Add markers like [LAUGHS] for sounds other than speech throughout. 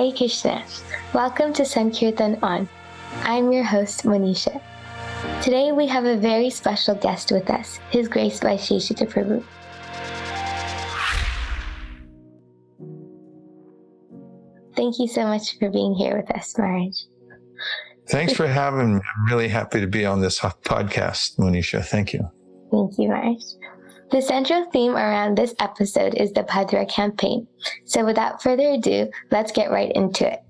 Hare Krishna. Welcome to Sankirtan On. I'm your host, Monisha. Today we have a very special guest with us, His Grace Vaisheshika Prabhu. Thank you so much for being here with us, Maharaj. Thanks for having me. I'm really happy to be on this podcast, Monisha. Thank you. Thank you, Maharaj. The central theme around this episode is the Bhadra campaign. So without further ado, let's get right into it.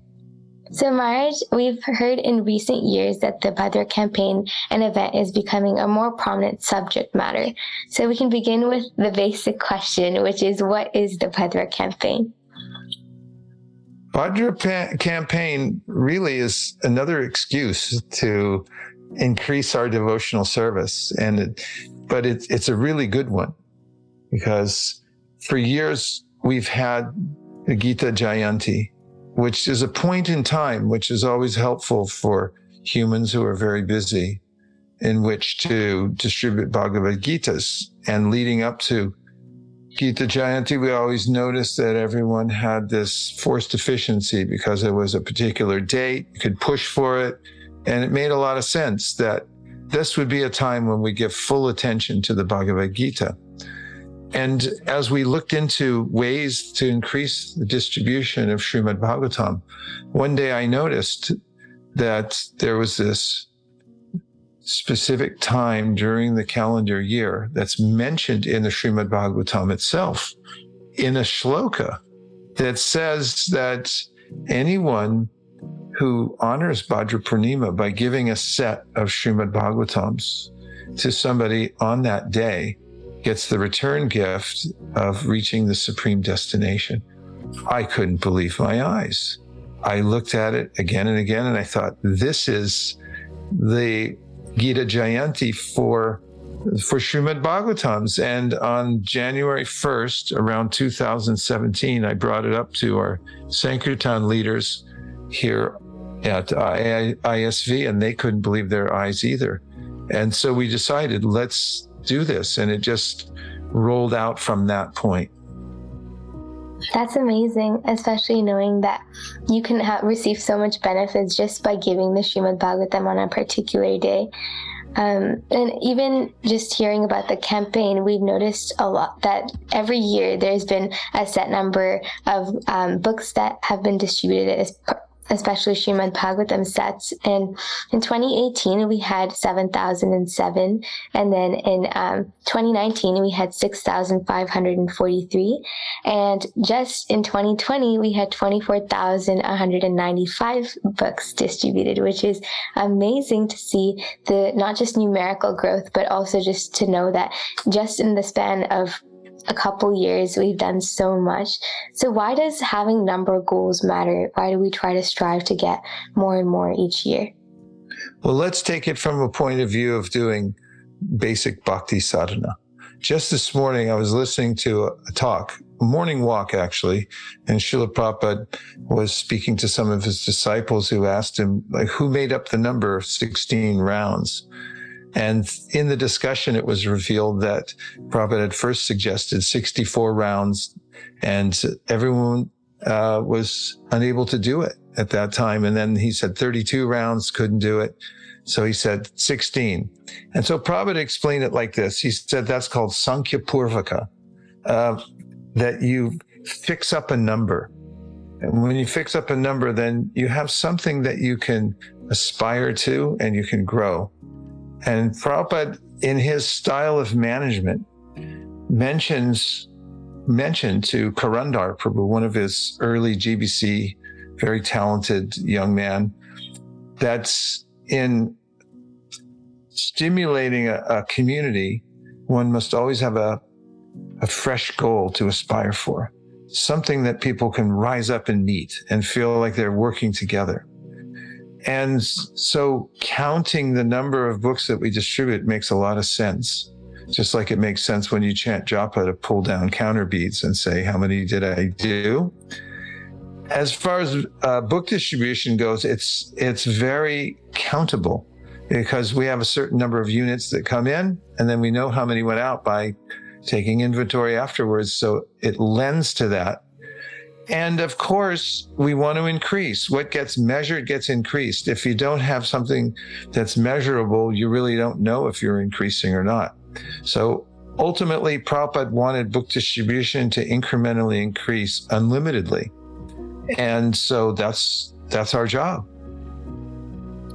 So, Maharaj, we've heard in recent years that the Bhadra campaign and event is becoming a more prominent subject matter. So, we can begin with the basic question, which is what is the Bhadra campaign? Bhadra pa- campaign really is another excuse to increase our devotional service. And it, but it, it's a really good one because for years we've had the Gita Jayanti, which is a point in time, which is always helpful for humans who are very busy in which to distribute Bhagavad Gitas. And leading up to Gita Jayanti, we always noticed that everyone had this forced efficiency because it was a particular date, you could push for it. And it made a lot of sense that this would be a time when we give full attention to the Bhagavad Gita. And as we looked into ways to increase the distribution of Srimad Bhagavatam, one day I noticed that there was this specific time during the calendar year that's mentioned in the Srimad Bhagavatam itself in a shloka that says that anyone who honors Bhadra by giving a set of Srimad Bhagavatams to somebody on that day gets the return gift of reaching the supreme destination. I couldn't believe my eyes. I looked at it again and again and I thought, this is the Gita Jayanti for for Srimad Bhagavatams. And on January 1st, around 2017, I brought it up to our Sankirtan leaders here at ISV, and they couldn't believe their eyes either. And so we decided, let's do this. And it just rolled out from that point. That's amazing, especially knowing that you can have, receive so much benefits just by giving the Srimad Bhagavatam on a particular day. Um, and even just hearing about the campaign, we've noticed a lot that every year there's been a set number of um, books that have been distributed as especially Srimad Bhagavatam sets. And in 2018, we had 7,007. And then in um, 2019, we had 6,543. And just in 2020, we had 24,195 books distributed, which is amazing to see the not just numerical growth, but also just to know that just in the span of a couple years, we've done so much. So why does having number goals matter? Why do we try to strive to get more and more each year? Well, let's take it from a point of view of doing basic bhakti sadhana. Just this morning, I was listening to a talk, a morning walk actually, and Srila Prabhupada was speaking to some of his disciples who asked him, like, who made up the number of 16 rounds? And in the discussion, it was revealed that Prabhupada had first suggested 64 rounds and everyone uh, was unable to do it at that time. And then he said 32 rounds, couldn't do it. So he said 16. And so Prabhupada explained it like this. He said that's called Sankhya Purvaka, uh, that you fix up a number. And when you fix up a number, then you have something that you can aspire to and you can grow. And Prabhupada, in his style of management, mentions mentioned to Karandhar Prabhu, one of his early GBC, very talented young man, that's in stimulating a, a community, one must always have a, a fresh goal to aspire for, something that people can rise up and meet and feel like they're working together. And so counting the number of books that we distribute makes a lot of sense. Just like it makes sense when you chant japa to pull down counter beads and say, how many did I do? As far as uh, book distribution goes, it's, it's very countable because we have a certain number of units that come in and then we know how many went out by taking inventory afterwards. So it lends to that. And of course, we want to increase. What gets measured gets increased. If you don't have something that's measurable, you really don't know if you're increasing or not. So ultimately, Prabhupada wanted book distribution to incrementally increase unlimitedly. And so that's that's our job.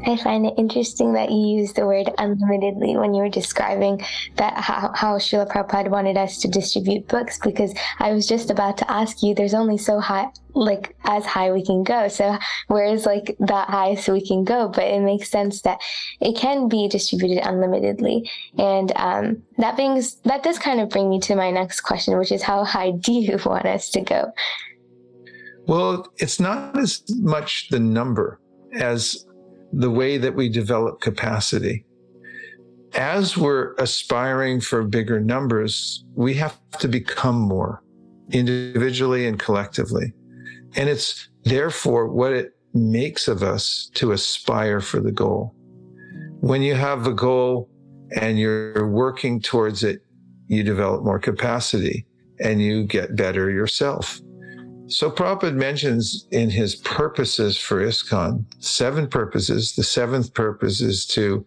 I find it interesting that you used the word unlimitedly when you were describing that how, how Srila Prabhupada wanted us to distribute books because I was just about to ask you there's only so high like as high we can go. So where is like that high so we can go? But it makes sense that it can be distributed unlimitedly. And um, that brings that does kind of bring me to my next question, which is how high do you [LAUGHS] want us to go? Well, it's not as much the number as the way that we develop capacity. As we're aspiring for bigger numbers, we have to become more individually and collectively. And it's therefore what it makes of us to aspire for the goal. When you have a goal and you're working towards it, you develop more capacity and you get better yourself. So Prabhupada mentions in his purposes for ISKCON seven purposes. The seventh purpose is to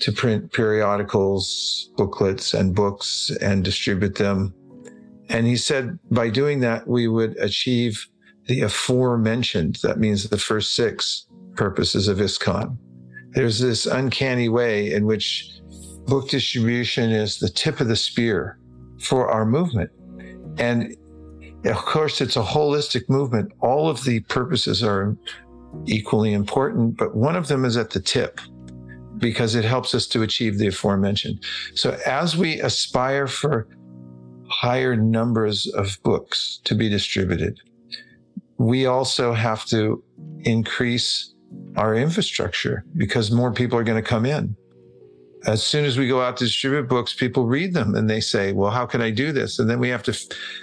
to print periodicals, booklets, and books and distribute them. And he said by doing that, we would achieve the aforementioned. That means the first six purposes of ISKCON. There's this uncanny way in which book distribution is the tip of the spear for our movement. And of course, it's a holistic movement. All of the purposes are equally important, but one of them is at the tip because it helps us to achieve the aforementioned. So as we aspire for higher numbers of books to be distributed, we also have to increase our infrastructure because more people are going to come in as soon as we go out to distribute books, people read them and they say, "Well, how can I do this?" And then we have to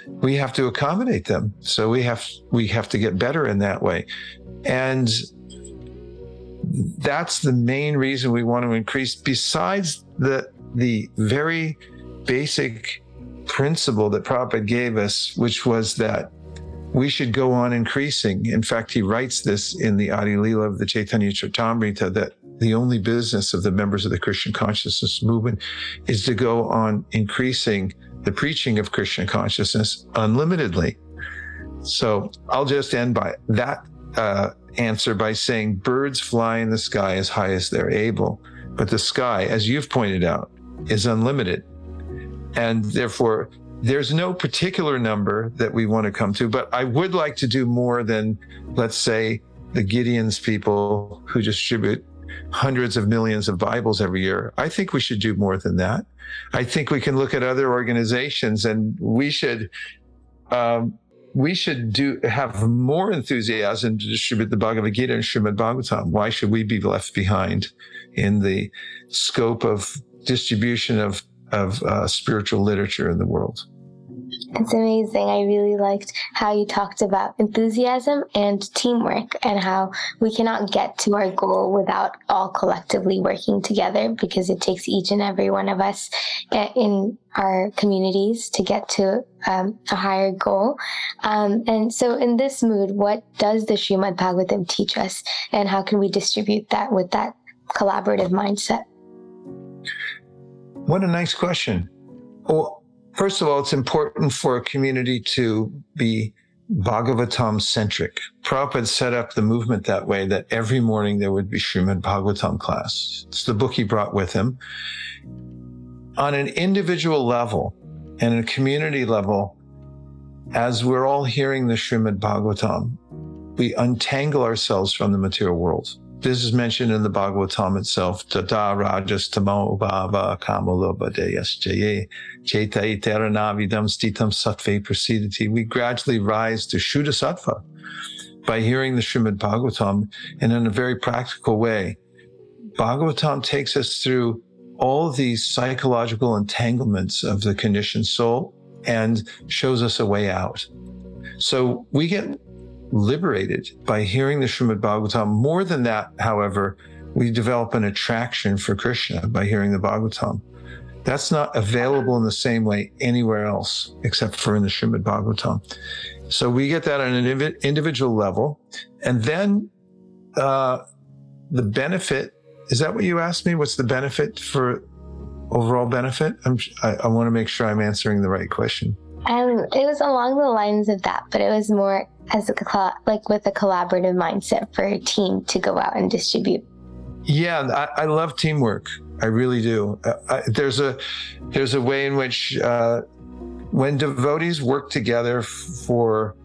we have to accommodate them. So we have we have to get better in that way, and that's the main reason we want to increase. Besides the the very basic principle that Prabhupada gave us, which was that we should go on increasing. In fact, he writes this in the Adi Lila of the Chaitanya Charitamrita that the only business of the members of the Krishna consciousness movement is to go on increasing the preaching of Krishna consciousness unlimitedly. So I'll just end by that uh, answer by saying birds fly in the sky as high as they're able, but the sky, as you've pointed out, is unlimited. And therefore, there's no particular number that we want to come to, but I would like to do more than, let's say, the Gideon's people who distribute hundreds of millions of Bibles every year. I think we should do more than that. I think we can look at other organizations and we should um, we should do have more enthusiasm to distribute the Bhagavad Gita and Srimad Bhagavatam. Why should we be left behind in the scope of distribution of of uh, spiritual literature in the world? It's amazing. I really liked how you talked about enthusiasm and teamwork and how we cannot get to our goal without all collectively working together because it takes each and every one of us eh, in our communities to get to um, a higher goal. Um, and so, in this mood, what does the Srimad Bhagavatam teach us, and how can we distribute that with that collaborative mindset? What a nice question. Well, First of all, it's important for a community to be Bhagavatam centric. Prabhupada set up the movement that way that every morning there would be Srimad Bhagavatam class. It's the book he brought with him. On an individual level and a community level, as we're all hearing the Srimad Bhagavatam, we untangle ourselves from the material world. This is mentioned in the Bhagavatam itself. Tata rajas tamo bhava kamalobadeyas jaye cheta iteranavidam stitam sattve prasidati. We gradually rise to Shuddha Sattva by hearing the Srimad Bhagavatam and in a very practical way. Bhagavatam takes us through all these psychological entanglements of the conditioned soul and shows us a way out. So we get liberated by hearing the Srimad Bhagavatam. More than that, however, we develop an attraction for Krishna by hearing the Bhagavatam. That's not available in the same way anywhere else except for in the Srimad Bhagavatam. So we get that on an individual level. And then uh, the benefit is that what you asked me? What's the benefit for overall benefit? I'm, I, I want to make sure I'm answering the right question. Um, it was along the lines of that, but it was more as a like with a collaborative mindset for a team to go out and distribute. Yeah, I, I love teamwork. I really do. Uh, I, there's a there's a way in which uh, when devotees work together for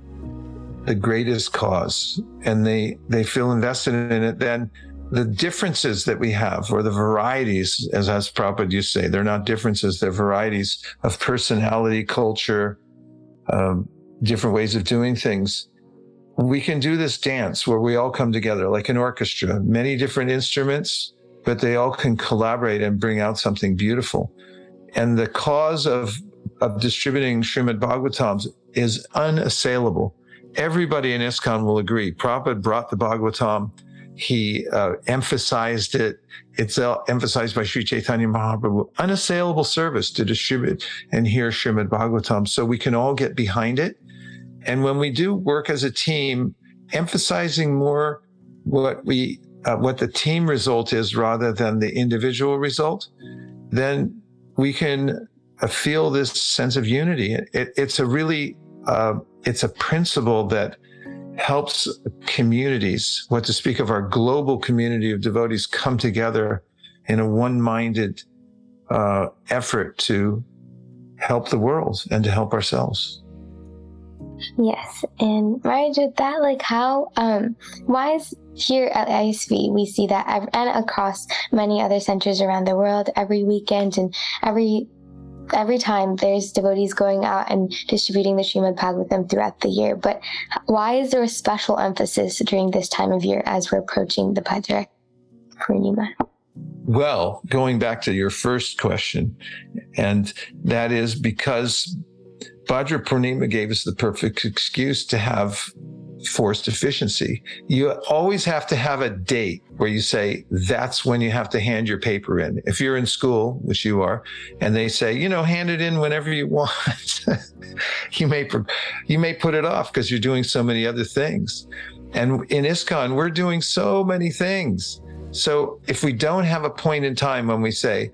the greatest cause and they they feel invested in it, then the differences that we have, or the varieties, as as Prabhupada to say, they're not differences, they're varieties of personality, culture, um, different ways of doing things. We can do this dance where we all come together like an orchestra, many different instruments, but they all can collaborate and bring out something beautiful. And the cause of, of distributing Srimad Bhagavatams is unassailable. Everybody in ISKCON will agree. Prabhupada brought the Bhagavatam he uh, emphasized it. It's emphasized by Sri Chaitanya Mahaprabhu, unassailable service to distribute and hear Srimad Bhagavatam. So we can all get behind it. And when we do work as a team, emphasizing more what we, uh, what the team result is rather than the individual result, then we can uh, feel this sense of unity. It, it's a really, uh, it's a principle that helps communities, what to speak of our global community of devotees, come together in a one minded uh, effort to help the world and to help ourselves. Yes, and Maharaj, with that, like how, um, why is here at ISV we see that and across many other centers around the world every weekend and every every time there's devotees going out and distributing the Srimad Bhagavatam throughout the year. But why is there a special emphasis during this time of year as we're approaching the Bhadra Purnima? Well, going back to your first question, and that is because Bhadra Purnima gave us the perfect excuse to have forced efficiency. You always have to have a date where you say that's when you have to hand your paper in. If you're in school, which you are, and they say, you know, hand it in whenever you [LAUGHS] want, you may you may put it off because you're doing so many other things. And in ISKCON, we're doing so many things. So if we don't have a point in time when we say,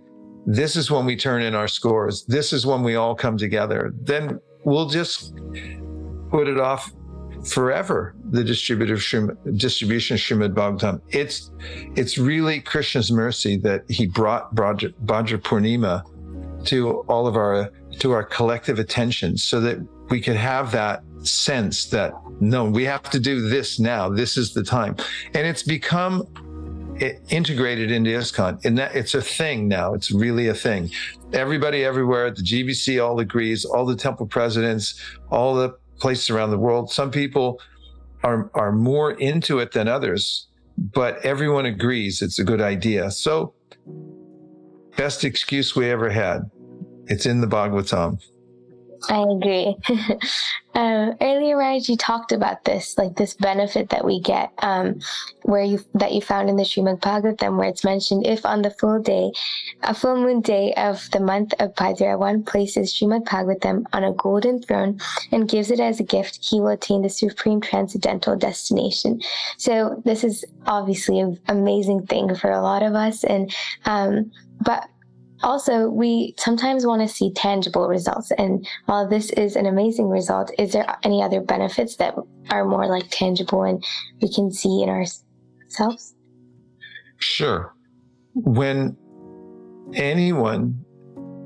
this is when we turn in our scores, this is when we all come together, then we'll just put it off forever the distributive distribution of Srimad Bhagavatam. It's it's really Krishna's mercy that he brought Bhadra, Bhadra Purnima to all of our to our collective attention, so that we could have that sense that no, we have to do this now. This is the time, and it's become integrated into ISKCON. And that it's a thing now. It's really a thing. Everybody everywhere, the GBC all agrees, all the temple presidents, all the places around the world. Some people are are more into it than others, but everyone agrees it's a good idea. So, best excuse we ever had. It's in the Bhagavatam. I agree. [LAUGHS] um, earlier, Raj, you talked about this, like this benefit that we get, um, where you that you found in the Srimad Bhagavatam, where it's mentioned if on the full day, a full moon day of the month of Bhadra, one places Srimad Bhagavatam on a golden throne and gives it as a gift, he will attain the supreme transcendental destination. So this is obviously an amazing thing for a lot of us, and um, but also, we sometimes want to see tangible results. And while this is an amazing result, is there any other benefits that are more like tangible and we can see in ourselves? Sure. When anyone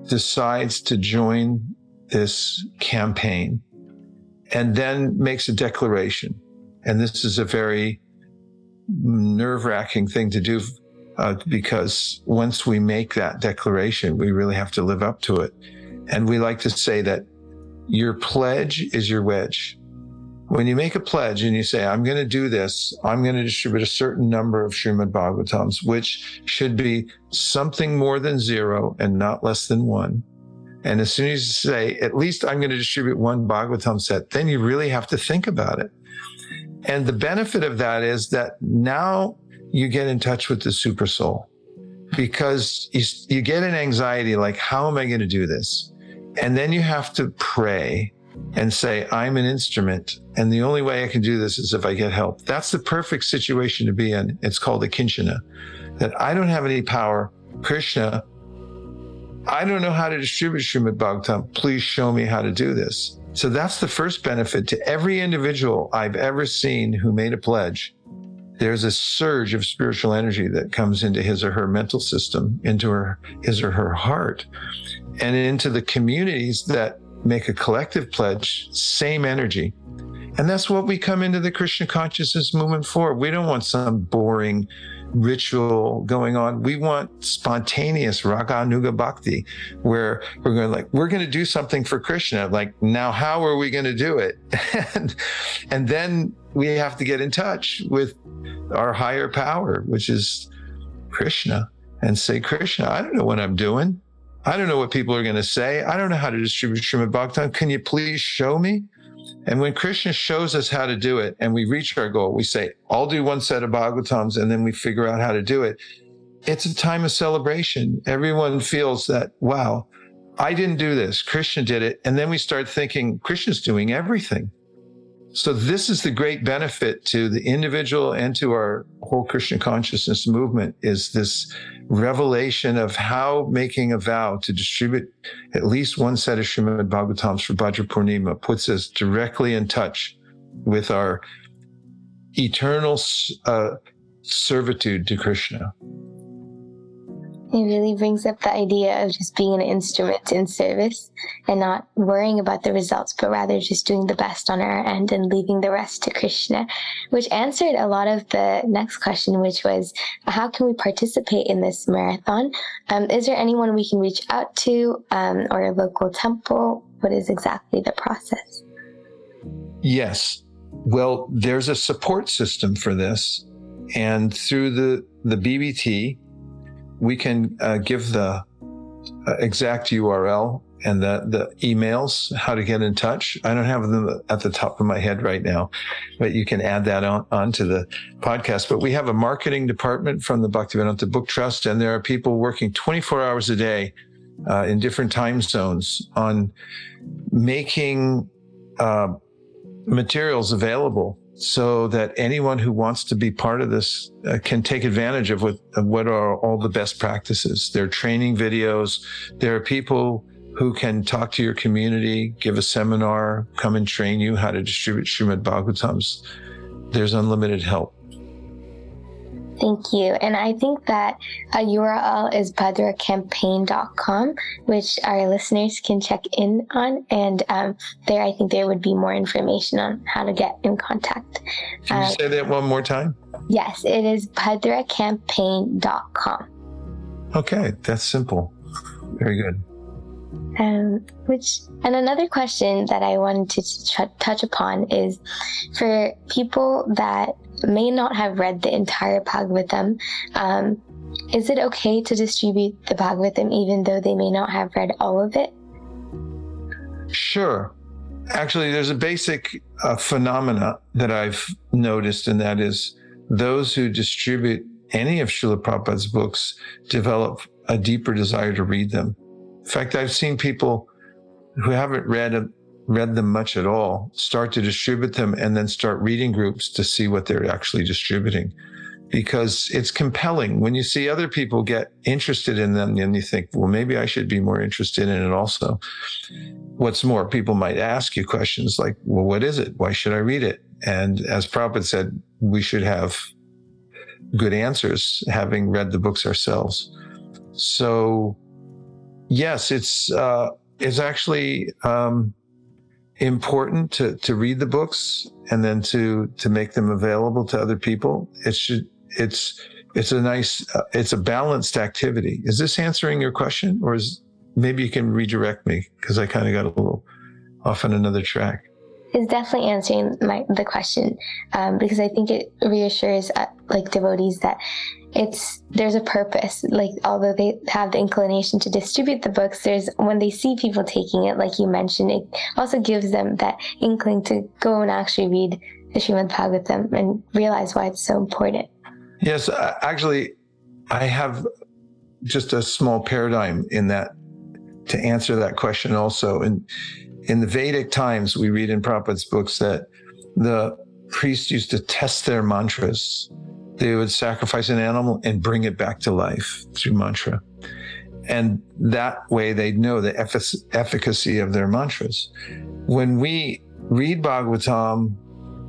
decides to join this campaign and then makes a declaration, and this is a very nerve wracking thing to do uh, because once we make that declaration, we really have to live up to it. And we like to say that your pledge is your wedge. When you make a pledge and you say, I'm going to do this, I'm going to distribute a certain number of Srimad Bhagavatams, which should be something more than zero and not less than one. And as soon as you say, at least I'm going to distribute one Bhagavatam set, then you really have to think about it. And the benefit of that is that now you get in touch with the super soul because you, you get an anxiety like, how am I going to do this? And then you have to pray and say, I'm an instrument. And the only way I can do this is if I get help. That's the perfect situation to be in. It's called akinchana, that I don't have any power. Krishna, I don't know how to distribute Srimad Bhagavatam. Please show me how to do this. So that's the first benefit to every individual I've ever seen who made a pledge. There's a surge of spiritual energy that comes into his or her mental system, into her, his or her heart, and into the communities that make a collective pledge, same energy. And that's what we come into the Krishna consciousness movement for. We don't want some boring ritual going on. We want spontaneous Raganuga Bhakti, where we're going like, we're going to do something for Krishna. Like, now how are we going to do it? [LAUGHS] and, and then we have to get in touch with our higher power, which is Krishna, and say, Krishna, I don't know what I'm doing. I don't know what people are going to say. I don't know how to distribute Srimad Bhagavatam. Can you please show me? And when Krishna shows us how to do it and we reach our goal, we say, I'll do one set of Bhagavatams and then we figure out how to do it. It's a time of celebration. Everyone feels that, wow, I didn't do this. Krishna did it. And then we start thinking, Krishna's doing everything. So this is the great benefit to the individual and to our whole Krishna consciousness movement is this revelation of how making a vow to distribute at least one set of Srimad Bhagavatams for Bhadra puts us directly in touch with our eternal uh, servitude to Krishna. It really brings up the idea of just being an instrument in service and not worrying about the results, but rather just doing the best on our end and leaving the rest to Krishna, which answered a lot of the next question, which was how can we participate in this marathon? Um, is there anyone we can reach out to um, or a local temple? What is exactly the process? Yes. Well, there's a support system for this. And through the, the BBT, we can uh, give the uh, exact URL and the, the emails, how to get in touch. I don't have them at the top of my head right now, but you can add that on onto the podcast. But we have a marketing department from the Bhaktivedanta Book Trust, and there are people working 24 hours a day uh, in different time zones on making uh, materials available so that anyone who wants to be part of this uh, can take advantage of what, of what are all the best practices. There are training videos. There are people who can talk to your community, give a seminar, come and train you how to distribute Srimad Bhagavatams. There's unlimited help. Thank you. And I think that a URL is bhadracampaign.com, which our listeners can check in on. And um, there, I think there would be more information on how to get in contact. Can you uh, say that one more time? Yes, it is bhadracampaign.com. Okay, that's simple. Very good. Um, which and another question that I wanted to ch- touch upon is for people that may not have read the entire Bhagavatam. Um, is it okay to distribute the Bhagavatam even though they may not have read all of it? Sure. Actually, there's a basic uh, phenomena that I've noticed, and that is those who distribute any of Srila Prabhupada's books develop a deeper desire to read them. In fact, I've seen people who haven't read read them much at all start to distribute them and then start reading groups to see what they're actually distributing. Because it's compelling. When you see other people get interested in them and you think well maybe i should be more interested in it also. What's more people might ask you questions like well what is it? Why should i read it? And as Prabhupada said we should have good answers having read the books ourselves. So yes it's uh, it's actually um, important to to read the books and then to to make them available to other people. It should it's it's a nice uh, it's a balanced activity. Is this answering your question, or is maybe you can redirect me because I kind of got a little off on another track is definitely answering my the question um, because I think it reassures uh, like devotees that it's there's a purpose like although they have the inclination to distribute the books there's when they see people taking it like you mentioned it also gives them that inkling to go and actually read the Srimad Bhagavatam and realize why it's so important yes uh, actually I have just a small paradigm in that to answer that question also. And in the Vedic times, we read in Prabhupada's books that the priests used to test their mantras. They would sacrifice an animal and bring it back to life through mantra. And that way they'd know the efficacy of their mantras. When we read Bhagavatam,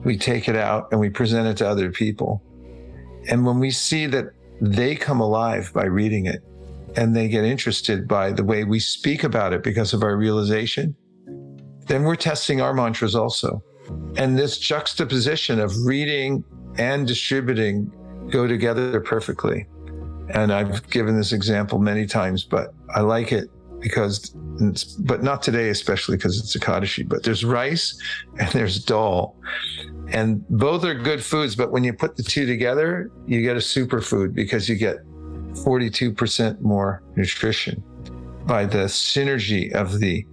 we take it out and we present it to other people. And when we see that they come alive by reading it and they get interested by the way we speak about it because of our realization, then we're testing our mantras also. And this juxtaposition of reading and distributing go together perfectly. And I've given this example many times, but I like it because, but not today, especially because it's Ekadashi, but there's rice and there's dal. And both are good foods, but when you put the two together, you get a superfood because you get 42% more nutrition by the synergy of the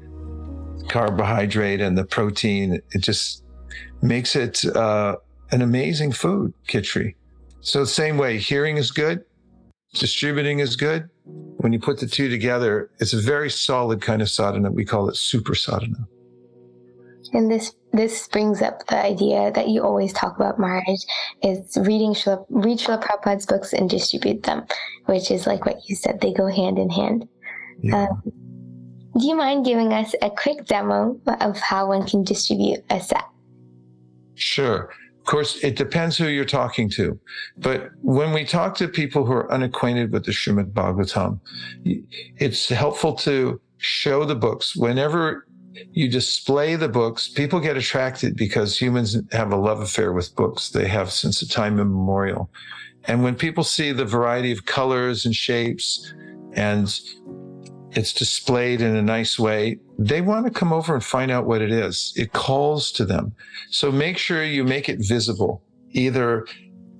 carbohydrate and the protein. It just makes it uh, an amazing food, Kitri. So, the same way, hearing is good, distributing is good. When you put the two together, it's a very solid kind of sadhana. We call it super sadhana. And this this brings up the idea that you always talk about, Maharaj, is reading Srila, read Srila Prabhupada's books and distribute them, which is like what you said, they go hand in hand. Yeah. Um, do you mind giving us a quick demo of how one can distribute a set? Sure. Of course, it depends who you're talking to. But when we talk to people who are unacquainted with the Srimad Bhagavatam, it's helpful to show the books. Whenever you display the books, people get attracted because humans have a love affair with books. They have since the time immemorial. And when people see the variety of colors and shapes and it's displayed in a nice way, they want to come over and find out what it is. It calls to them. So make sure you make it visible, either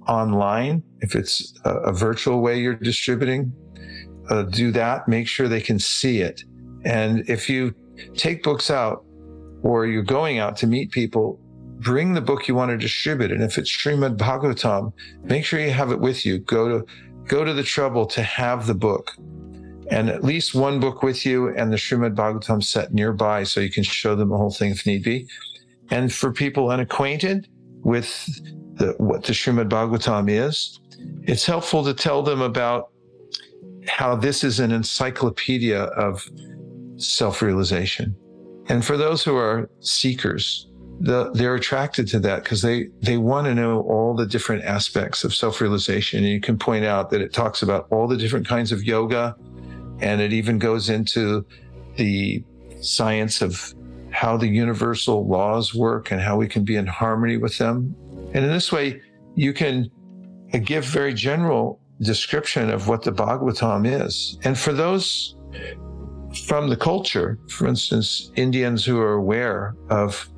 online, if it's a, a virtual way you're distributing, uh, do that. Make sure they can see it. And if you take books out or you're going out to meet people, bring the book you want to distribute. And if it's Srimad Bhagavatam, make sure you have it with you. Go to, go to the trouble to have the book and at least one book with you and the Srimad Bhagavatam set nearby so you can show them the whole thing if need be. And for people unacquainted with the, what the Srimad Bhagavatam is, it's helpful to tell them about how this is an encyclopedia of self realization. And for those who are seekers, the, they're attracted to that because they, they want to know all the different aspects of self realization. And you can point out that it talks about all the different kinds of yoga, and it even goes into the science of how the universal laws work and how we can be in harmony with them. And in this way, you can uh, give very general description of what the Bhagavatam is. And for those from the culture, for instance, Indians who are aware of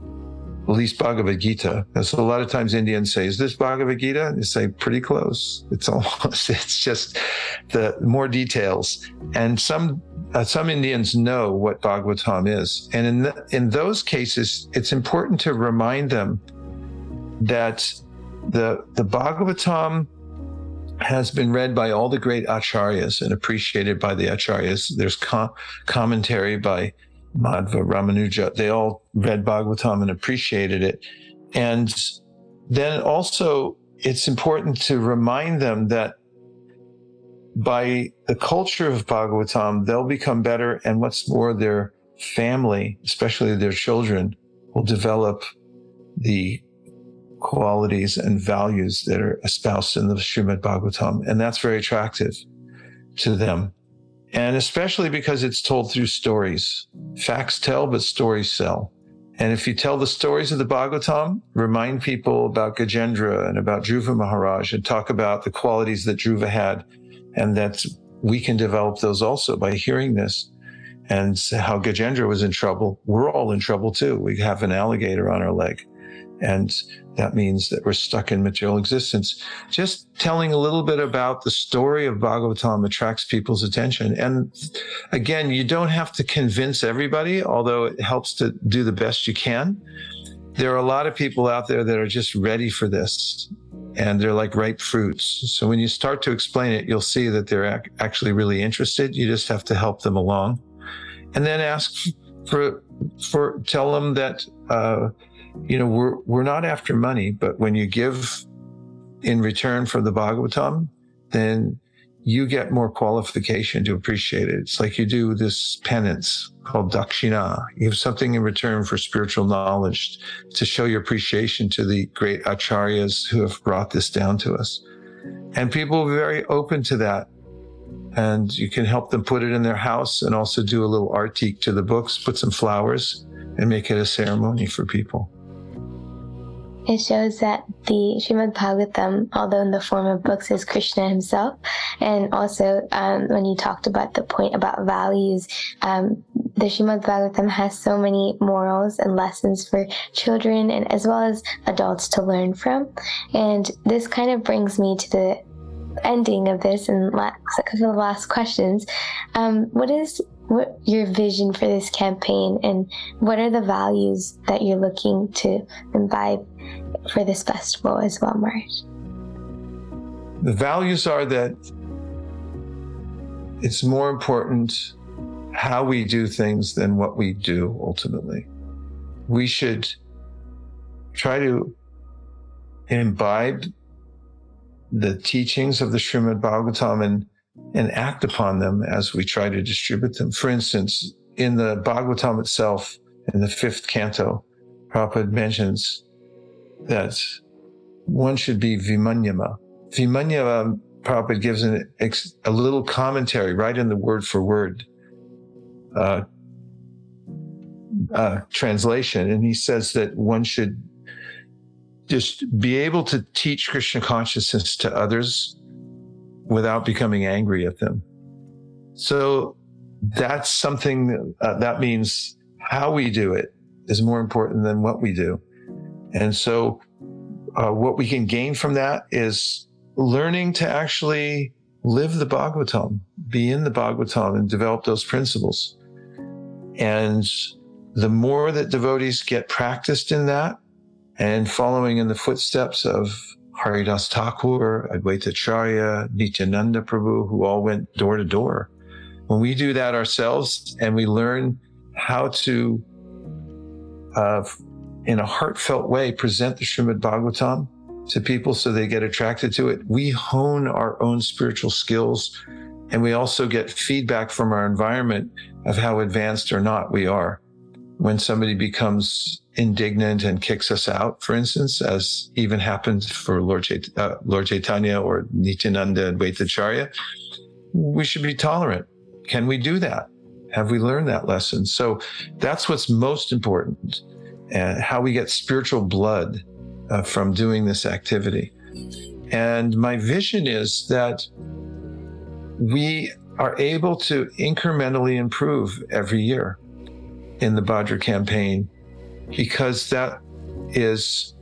at least Bhagavad Gita. So a lot of times Indians say, is this Bhagavad Gita? They say pretty close. It's almost, [LAUGHS] it's just the more details. And some, uh, some Indians know what Bhagavatam is. And in, the, in those cases, it's important to remind them that the, the Bhagavatam has been read by all the great acharyas and appreciated by the acharyas. There's com- commentary by Madhva, Ramanuja, they all read Bhagavatam and appreciated it. And then also, it's important to remind them that by the culture of Bhagavatam, they'll become better. And what's more, their family, especially their children, will develop the qualities and values that are espoused in the Srimad Bhagavatam. And that's very attractive to them and especially because it's told through stories. Facts tell, but stories sell. And if you tell the stories of the Bhagavatam, remind people about Gajendra and about Dhruva Maharaj and talk about the qualities that Dhruva had and that we can develop those also by hearing this and how Gajendra was in trouble. We're all in trouble too. We have an alligator on our leg. And that means that we're stuck in material existence. Just telling a little bit about the story of Bhagavatam attracts people's attention. And again, you don't have to convince everybody, although it helps to do the best you can. there are a lot of people out there that are just ready for this and they're like ripe fruits. So when you start to explain it, you'll see that they're ac- actually really interested. You just have to help them along and then ask for, for, tell them that, uh, you know, we're, we're not after money, but when you give in return for the Bhagavatam, then you get more qualification to appreciate it. It's like you do this penance called dakshina. You have something in return for spiritual knowledge to show your appreciation to the great acharyas who have brought this down to us. And people are very open to that. And you can help them put it in their house and also do a little artique to the books, put some flowers and make it a ceremony for people. It shows that the Srimad Bhagavatam, although in the form of books, is Krishna himself. And also, um, when you talked about the point about values, um, the Srimad Bhagavatam has so many morals and lessons for children and as well as adults to learn from. And this kind of brings me to the ending of this and last, a couple of last questions. Um, what is what your vision for this campaign and what are the values that you're looking to imbibe for this festival as well, Maharaj? The values are that it's more important how we do things than what we do ultimately. We should try to imbibe the teachings of the Srimad Bhagavatam and and act upon them as we try to distribute them. For instance, in the Bhagavatam itself, in the fifth canto, Prabhupada mentions that one should be Vimanyama. Vimanyama, Prabhupada gives an, a little commentary right in the word for word uh, uh, translation. And he says that one should just be able to teach Krishna consciousness to others without becoming angry at them. So that's something uh, that means how we do it is more important than what we do. And so uh, what we can gain from that is learning to actually live the Bhagavatam, be in the Bhagavatam and develop those principles. And the more that devotees get practiced in that and following in the footsteps of Haridas Thakur, Advaita Acharya, Nityananda Prabhu, who all went door to door. When we do that ourselves and we learn how to, uh, in a heartfelt way, present the Srimad Bhagavatam to people so they get attracted to it, we hone our own spiritual skills and we also get feedback from our environment of how advanced or not we are. When somebody becomes indignant and kicks us out, for instance, as even happened for Lord, Chait- uh, Lord Chaitanya or Nityananda and Vaitacharya, we should be tolerant. Can we do that? Have we learned that lesson? So that's what's most important and how we get spiritual blood uh, from doing this activity. And my vision is that we are able to incrementally improve every year in the Bhadra campaign because that is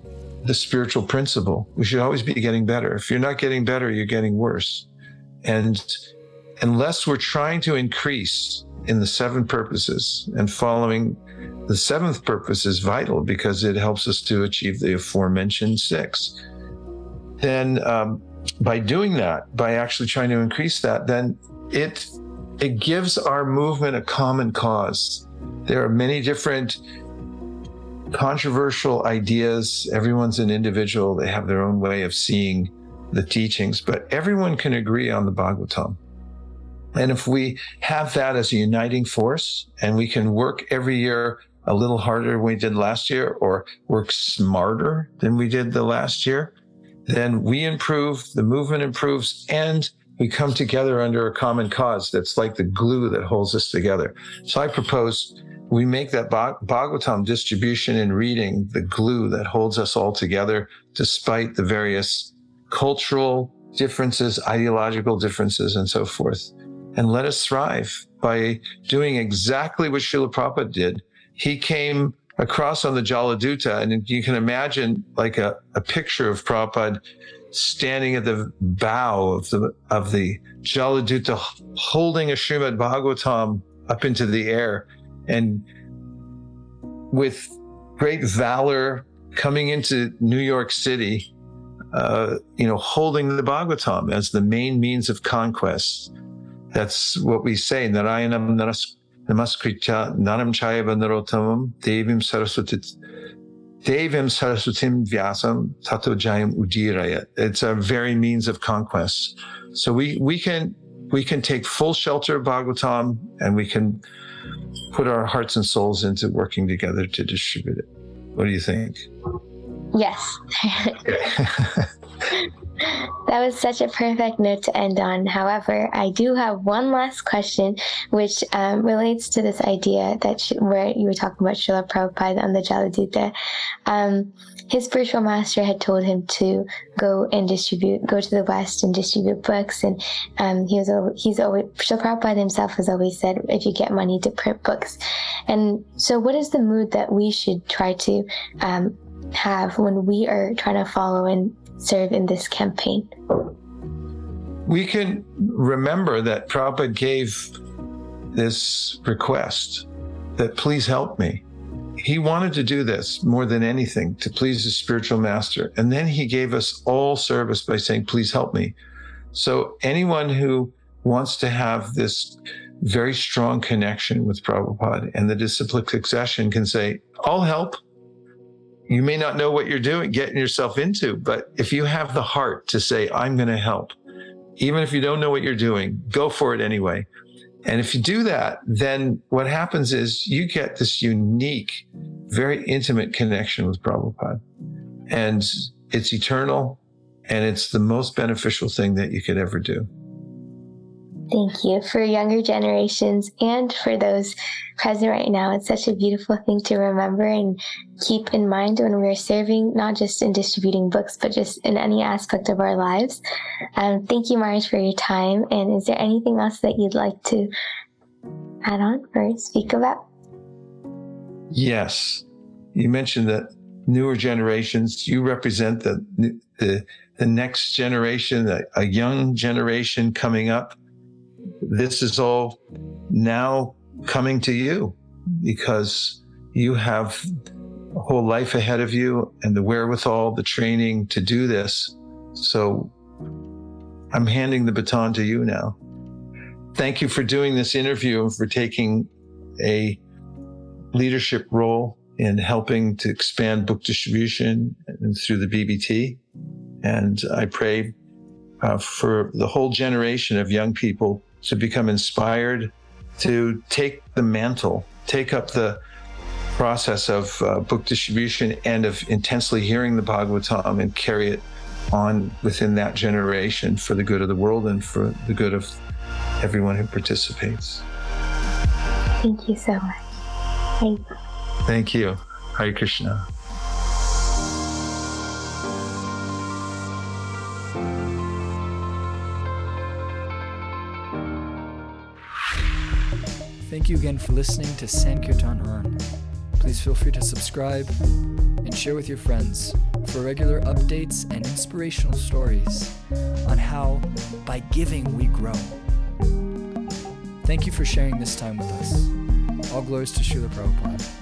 the spiritual principle. We should always be getting better. If you're not getting better, you're getting worse. And unless we're trying to increase in the seven purposes and following the seventh purpose is vital because it helps us to achieve the aforementioned six. Then, um, by doing that, by actually trying to increase that, then it it gives our movement a common cause. There are many different controversial ideas. Everyone's an individual. They have their own way of seeing the teachings, but everyone can agree on the Bhagavatam. And if we have that as a uniting force and we can work every year a little harder than we did last year or work smarter than we did the last year, then we improve, the movement improves, and we come together under a common cause that's like the glue that holds us together. So I propose we make that Bhagavatam distribution and reading the glue that holds us all together, despite the various cultural differences, ideological differences, and so forth. And let us thrive by doing exactly what Srila Prabhupada did. He came across on the Jaladuta, and you can imagine like a, a picture of Prabhupada standing at the bow of the of the Jaladuta, holding a Srimad Bhagavatam up into the air and with great valor coming into New York City, uh, you know, holding the Bhagavatam as the main means of conquest. That's what we say, Narayanam Namaskritya Nanam Chayava Narotamam Devim Saraswati Devim Saraswatim Vyasam Tato Jayam Udiraya. It's our very means of conquest. So we, we can we can take full shelter of Bhagavatam and we can put our hearts and souls into working together to distribute it. What do you think? Yes. [LAUGHS] that was such a perfect note to end on. However, I do have one last question, which um, relates to this idea that where you were talking about Srila Prabhupada and the Jaladuta. Um, his spiritual master had told him to go and distribute, go to the West and distribute books. And um, he was, he's always, Srila Prabhupada himself has always said, if you get money to print books. And so, what is the mood that we should try to um, have when we are trying to follow and serve in this campaign? We can remember that Prabhupada gave this request that please help me. He wanted to do this more than anything to please his spiritual master. And then he gave us all service by saying, please help me. So anyone who wants to have this very strong connection with Prabhupada and the disciplic succession can say, I'll help you may not know what you're doing, getting yourself into, but if you have the heart to say, I'm going to help, even if you don't know what you're doing, go for it anyway. And if you do that, then what happens is you get this unique, very intimate connection with Prabhupada. And it's eternal and it's the most beneficial thing that you could ever do. Thank you for younger generations and for those present right now. It's such a beautiful thing to remember and keep in mind when we're serving, not just in distributing books, but just in any aspect of our lives. Um, thank you, Maharaj, for your time. And is there anything else that you'd like to add on or speak about? Yes. You mentioned that newer generations, you represent the, the, the next generation, a, a young generation coming up this is all now coming to you because you have a whole life ahead of you and the wherewithal, the training to do this. So I'm handing the baton to you now. Thank you for doing this interview and for taking a leadership role in helping to expand book distribution through the BBT. And I pray uh, for the whole generation of young people to become inspired to take the mantle, take up the process of uh, book distribution and of intensely hearing the Bhagavatam and carry it on within that generation for the good of the world and for the good of everyone who participates. Thank you so much. Thank you. Thank you. Hare Krishna. You again for listening to Sankirtan On. Please feel free to subscribe and share with your friends for regular updates and inspirational stories on how, by giving, we grow. Thank you for sharing this time with us. All glories to Srila Prabhupada.